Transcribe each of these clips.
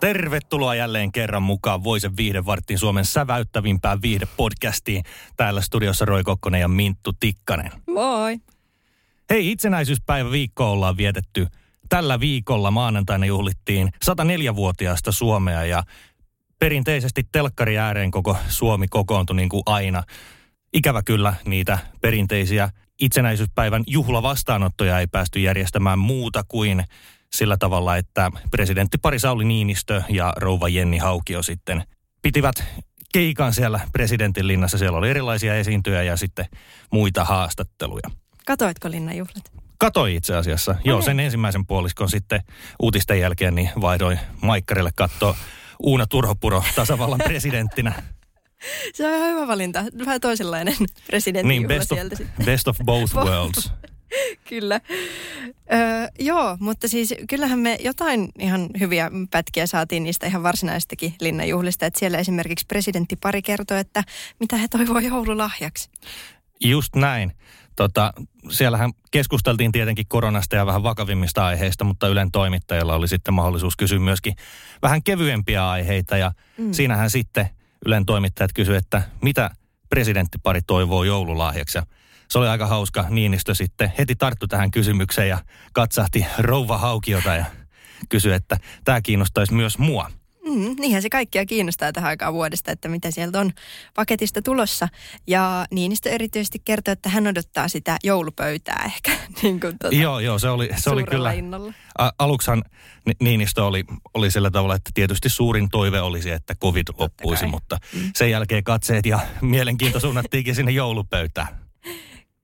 Tervetuloa jälleen kerran mukaan Voisen viihdevarttiin Suomen säväyttävimpään viihdepodcastiin. Täällä studiossa Roy Kokkonen ja Minttu Tikkanen. Moi. Hei, itsenäisyyspäivä viikko ollaan vietetty. Tällä viikolla maanantaina juhlittiin 104-vuotiaasta Suomea ja perinteisesti telkkari ääreen koko Suomi kokoontui niin kuin aina. Ikävä kyllä niitä perinteisiä itsenäisyyspäivän juhlavastaanottoja ei päästy järjestämään muuta kuin sillä tavalla, että presidenttipari Sauli Niinistö ja rouva Jenni Haukio sitten pitivät keikan siellä presidentin linnassa. Siellä oli erilaisia esiintyjä ja sitten muita haastatteluja. Katoitko linnanjuhlat? Katoi itse asiassa. Okay. Joo, sen ensimmäisen puoliskon sitten uutisten jälkeen niin vaihdoin Maikkarille katsoa Uuna Turhopuro tasavallan presidenttinä. Se on ihan hyvä valinta. Vähän toisenlainen presidentti niin, best of, best of both worlds. Kyllä. Öö, joo, mutta siis kyllähän me jotain ihan hyviä pätkiä saatiin niistä ihan varsinaisistakin linnanjuhlista. Että siellä esimerkiksi presidentti pari kertoi, että mitä he toivoo joululahjaksi. Just näin. Tota, siellähän keskusteltiin tietenkin koronasta ja vähän vakavimmista aiheista, mutta Ylen toimittajilla oli sitten mahdollisuus kysyä myöskin vähän kevyempiä aiheita. Ja mm. siinähän sitten Ylen toimittajat kysyivät, että mitä presidenttipari toivoo joululahjaksi. Ja se oli aika hauska. Niinistö sitten heti tarttu tähän kysymykseen ja katsahti rouva Haukiota ja kysyi, että tämä kiinnostaisi myös mua. Mm, niinhän se kaikkia kiinnostaa tähän aikaan vuodesta, että mitä sieltä on paketista tulossa. Ja Niinistö erityisesti kertoo, että hän odottaa sitä joulupöytää ehkä. niin kuin tuota, joo, joo, se oli, se oli kyllä. A, aluksan Niinistö oli, oli sillä tavalla, että tietysti suurin toive olisi, että covid loppuisi, mutta mm. sen jälkeen katseet ja mielenkiinto suunnattiinkin sinne joulupöytään.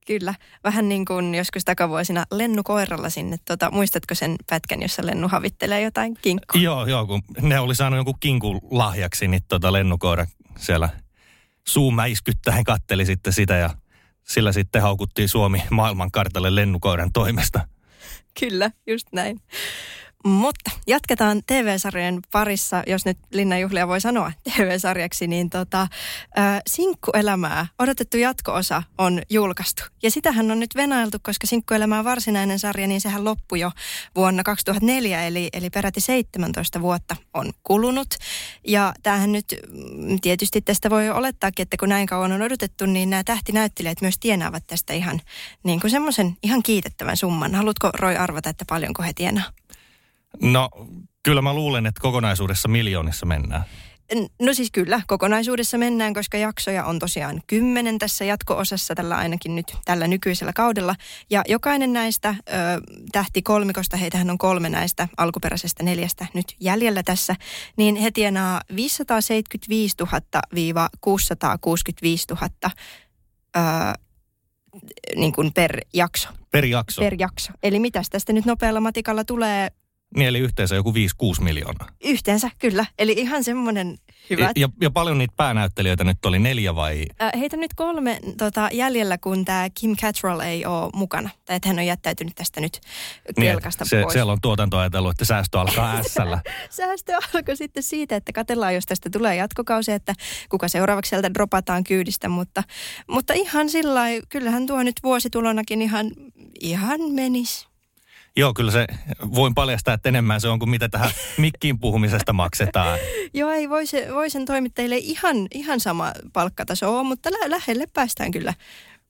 Kyllä, vähän niin kuin joskus takavuosina lennukoiralla sinne. Tota, muistatko sen pätkän, jossa Lennu havittelee jotain kinkkua? Joo, joo, kun ne oli saanut jonkun kinkun lahjaksi, niin tota lennukoira siellä suumäiskyttäen katteli sitten sitä ja sillä sitten haukuttiin Suomi maailmankartalle lennukoiran toimesta. Kyllä, just näin. Mutta jatketaan TV-sarjojen parissa, jos nyt Linnanjuhlia voi sanoa TV-sarjaksi, niin tota, äh, Sinkkuelämää, odotettu jatko-osa on julkaistu. Ja sitähän on nyt venailtu, koska Sinkkuelämää varsinainen sarja, niin sehän loppui jo vuonna 2004, eli, eli peräti 17 vuotta on kulunut. Ja tämähän nyt mm, tietysti tästä voi olettaakin, että kun näin kauan on odotettu, niin nämä tähtinäyttelijät myös tienaavat tästä ihan niin kuin semmoisen ihan kiitettävän summan. Haluatko Roy arvata, että paljonko he tienaa? No, kyllä mä luulen, että kokonaisuudessa miljoonissa mennään. No siis kyllä, kokonaisuudessa mennään, koska jaksoja on tosiaan kymmenen tässä jatko-osassa tällä ainakin nyt tällä nykyisellä kaudella. Ja jokainen näistä ö, tähti kolmikosta, heitähän on kolme näistä alkuperäisestä neljästä nyt jäljellä tässä, niin he tienaa 575 000-665 000 ö, niin kuin per jakso. Per jakso. Per jakso. Eli mitä tästä nyt nopealla matikalla tulee niin eli yhteensä joku 5-6 miljoonaa. Yhteensä, kyllä. Eli ihan semmoinen hyvä. Ja, ja paljon niitä päänäyttelijöitä nyt oli, neljä vai? Äh, heitä nyt kolme tota, jäljellä, kun tämä Kim Cattrall ei ole mukana. Tai että hän on jättäytynyt tästä nyt niin, kelkasta se, pois. Siellä on tuotanto ajatellut, että säästö alkaa s Säästö alkoi sitten siitä, että katellaan, jos tästä tulee jatkokausi, että kuka seuraavaksi sieltä dropataan kyydistä. Mutta, mutta ihan sillä kyllähän tuo nyt vuositulonakin ihan, ihan menisi. Joo, kyllä se, voin paljastaa, että enemmän se on kuin mitä tähän mikkiin puhumisesta maksetaan. Joo, ei voi, se, voi sen toimittajille ihan, ihan sama palkkataso ole, mutta lä- lähelle päästään kyllä.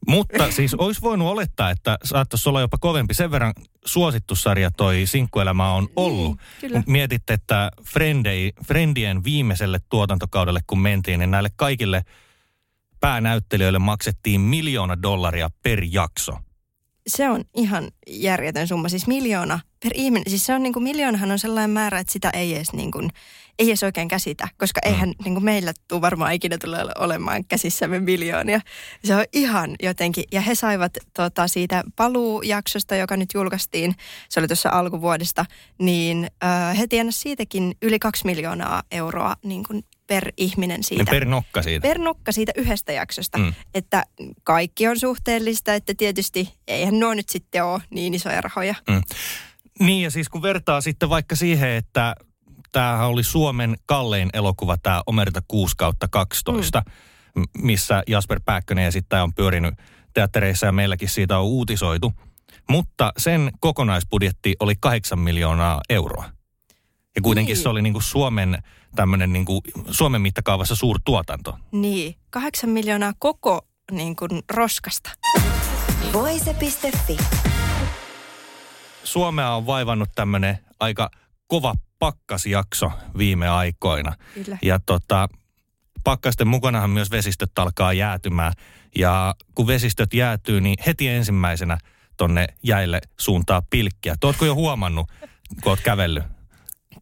Mutta siis olisi voinut olettaa, että saattaisi olla jopa kovempi. Sen verran suosittu sarja toi Sinkkuelämä on niin, ollut. Niin, Mietitte, että Friendei, Friendien viimeiselle tuotantokaudelle kun mentiin, niin näille kaikille päänäyttelijöille maksettiin miljoona dollaria per jakso se on ihan järjetön summa. Siis miljoona per ihminen. Siis se on niin kuin, miljoonahan on sellainen määrä, että sitä ei edes, niin kuin, ei edes oikein käsitä. Koska mm. eihän niin kuin meillä tule varmaan ikinä tule olemaan käsissämme miljoonia. Se on ihan jotenkin. Ja he saivat tota, siitä paluujaksosta, joka nyt julkaistiin, se oli tuossa alkuvuodesta, niin äh, he tienasivat siitäkin yli kaksi miljoonaa euroa niin kuin per ihminen siitä. Niin per nokka siitä. Per nokka siitä yhdestä jaksosta. Mm. Että kaikki on suhteellista, että tietysti eihän nuo nyt sitten ole niin isoja rahoja. Mm. Niin ja siis kun vertaa sitten vaikka siihen, että tämähän oli Suomen kallein elokuva, tämä Omerta 6 kautta 12, mm. missä Jasper Pääkkönen ja sitten on pyörinyt teattereissa ja meilläkin siitä on uutisoitu. Mutta sen kokonaisbudjetti oli 8 miljoonaa euroa. Ja kuitenkin Niin. se oli niin kuin Suomen tämmöinen niin kuin Suomen mittakaavassa suurtuotanto. Niin, kahdeksan miljoonaa koko niin kuin roskasta. Voise.fi. Suomea on vaivannut tämmöinen aika kova pakkasjakso viime aikoina. Kyllä. Ja tota, pakkasten mukanahan myös vesistöt alkaa jäätymään. Ja kun vesistöt jäätyy, niin heti ensimmäisenä tonne jäille suuntaa pilkkiä. Ootko jo huomannut, kun oot kävellyt?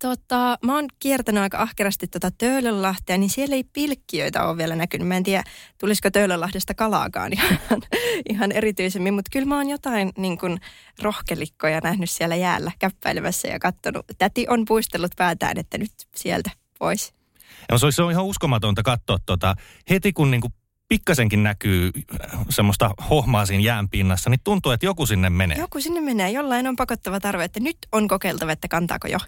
Tota, mä oon kiertänyt aika ahkerasti tota Töölönlahtea, niin siellä ei pilkkiöitä ole vielä näkynyt. Mä en tiedä, tulisiko Töölönlahdesta kalaakaan ihan, ihan erityisemmin, mutta kyllä mä oon jotain niin kuin rohkelikkoja nähnyt siellä jäällä käppäilemässä ja katsonut. Täti on puistellut päätään, että nyt sieltä pois. Ja se, se on ihan uskomatonta katsoa tota, heti kun niinku pikkasenkin näkyy semmoista hohmaa siinä jään pinnassa, niin tuntuu, että joku sinne menee. Joku sinne menee, jollain on pakottava tarve, että nyt on kokeiltava, että kantaako jo.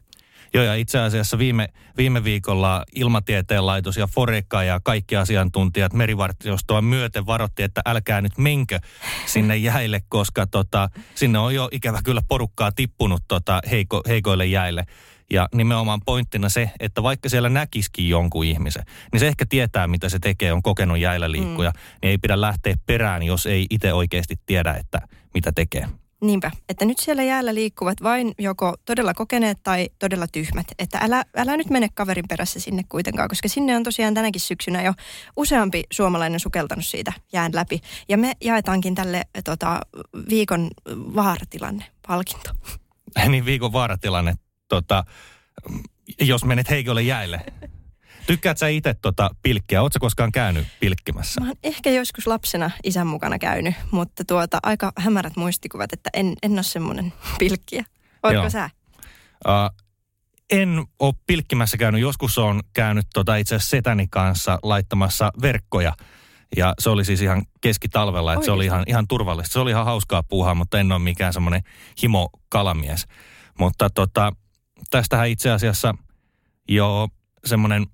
Joo, ja itse asiassa viime, viime viikolla Ilmatieteen laitos ja Foreka ja kaikki asiantuntijat merivartiostoa myöten varoitti, että älkää nyt menkö sinne jäille, koska tota, sinne on jo ikävä kyllä porukkaa tippunut tota heiko, heikoille jäille. Ja nimenomaan pointtina se, että vaikka siellä näkisikin jonkun ihmisen, niin se ehkä tietää, mitä se tekee, on kokenut jäillä liikkuja, mm. niin ei pidä lähteä perään, jos ei itse oikeasti tiedä, että mitä tekee. Niinpä, että nyt siellä jäällä liikkuvat vain joko todella kokeneet tai todella tyhmät. Että älä, älä nyt mene kaverin perässä sinne kuitenkaan, koska sinne on tosiaan tänäkin syksynä jo useampi suomalainen sukeltanut siitä jään läpi. Ja me jaetaankin tälle tota, viikon vaaratilanne palkinto. niin viikon vaaratilanne, tota, jos menet heikolle jäille. Tykkäät sä itse tota pilkkiä? Oletko koskaan käynyt pilkkimässä? Mä oon ehkä joskus lapsena isän mukana käynyt, mutta tuota, aika hämärät muistikuvat, että en, en ole semmoinen pilkkiä. Ootko Joo. sä? Uh, en ole pilkkimässä käynyt. Joskus on käynyt tota itse asiassa setäni kanssa laittamassa verkkoja. Ja se oli siis ihan keskitalvella, että se oli ihan, ihan turvallista. Se oli ihan hauskaa puuhaa, mutta en ole mikään semmoinen himo kalamies. Mutta tota, tästähän itse asiassa jo semmoinen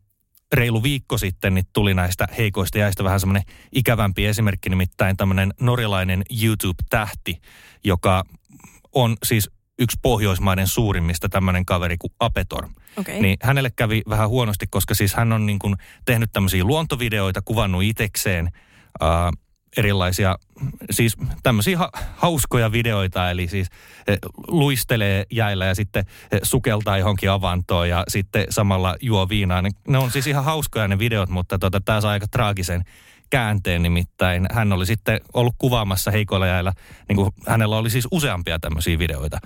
reilu viikko sitten niin tuli näistä heikoista jäistä vähän semmoinen ikävämpi esimerkki, nimittäin tämmöinen norjalainen YouTube-tähti, joka on siis yksi Pohjoismaiden suurimmista tämmöinen kaveri kuin Apetor. Okei. Niin hänelle kävi vähän huonosti, koska siis hän on niin kuin tehnyt tämmöisiä luontovideoita, kuvannut itekseen erilaisia, siis tämmöisiä ha- hauskoja videoita, eli siis eh, luistelee jäillä ja sitten eh, sukeltaa johonkin avantoon ja sitten samalla juo viinaa. Ne, ne on siis ihan hauskoja ne videot, mutta tota, tämä saa aika traagisen käänteen nimittäin. Hän oli sitten ollut kuvaamassa heikoilla jäillä, niin kuin hänellä oli siis useampia tämmöisiä videoita.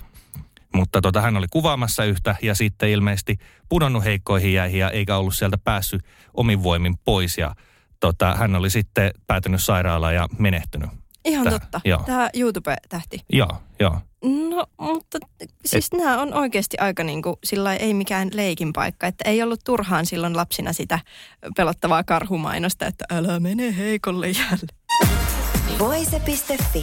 Mutta tota, hän oli kuvaamassa yhtä ja sitten ilmeisesti pudonnut heikkoihin jäihin ja eikä ollut sieltä päässyt omin voimin pois. Ja tota, hän oli sitten päätynyt sairaalaan ja menehtynyt. Ihan Tää- totta. joo. Tämä YouTube-tähti. Joo, joo. No, mutta siis nämä on oikeasti aika niin kuin, sillä ei mikään leikin paikka. Että ei ollut turhaan silloin lapsina sitä pelottavaa karhumainosta, että älä mene heikolle jäälle. Voise.fi.